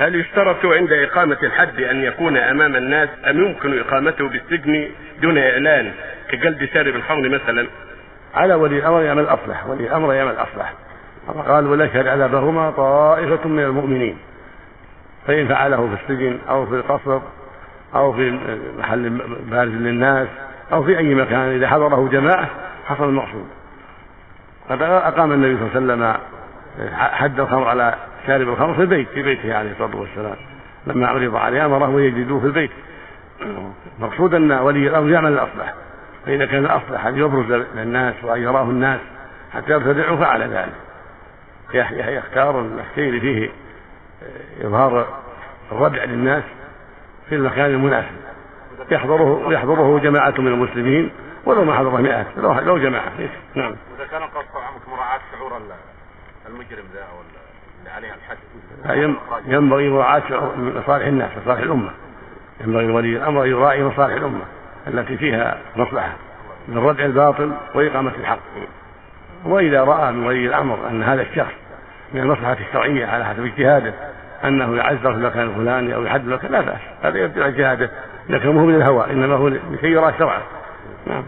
هل يشترط عند إقامة الحد أن يكون أمام الناس أم يمكن إقامته بالسجن دون إعلان كجلد سارب الخمر مثلا؟ على ولي الأمر يعمل الأصلح ولي الأمر يعمل الأصلح قال وليشهد عذابهما طائفة من المؤمنين. فإن فعله في السجن أو في القصر أو في محل بارز للناس أو في أي مكان إذا حضره جماعة حصل المقصود. قد أقام النبي صلى الله عليه وسلم حد الخمر على شارب الخمر في البيت في بيته عليه الصلاة والسلام. لما عرض عليه أمره يجدوه في البيت. مقصود أن ولي الأمر يعمل الأصلح فإذا كان الأصلح أن يبرز للناس وأن يراه الناس حتى يرتدعوا فعل ذلك. يختار اللي فيه إظهار الردع للناس في المكان المناسب. يحضره يحضره جماعة من المسلمين ولو ما حضره مئات لو جماعة. نعم. إذا كان عمك مراعاة شعور المجرم ذا أو اللي عليه الحد ينبغي مراعاة مصالح الناس مصالح الأمة. ينبغي ولي الأمر يراعي مصالح الأمة التي فيها مصلحة من ردع الباطل وإقامة الحق. وإذا رأى من ولي الأمر أن هذا الشخص من المصلحة الشرعية على حسب اجتهاده أنه يعذر في المكان الفلاني أو يحد المكان لا بأس هذا يرجع اجتهاده لكن هو من الهوى إنما هو لكي يرى شرعه. نعم.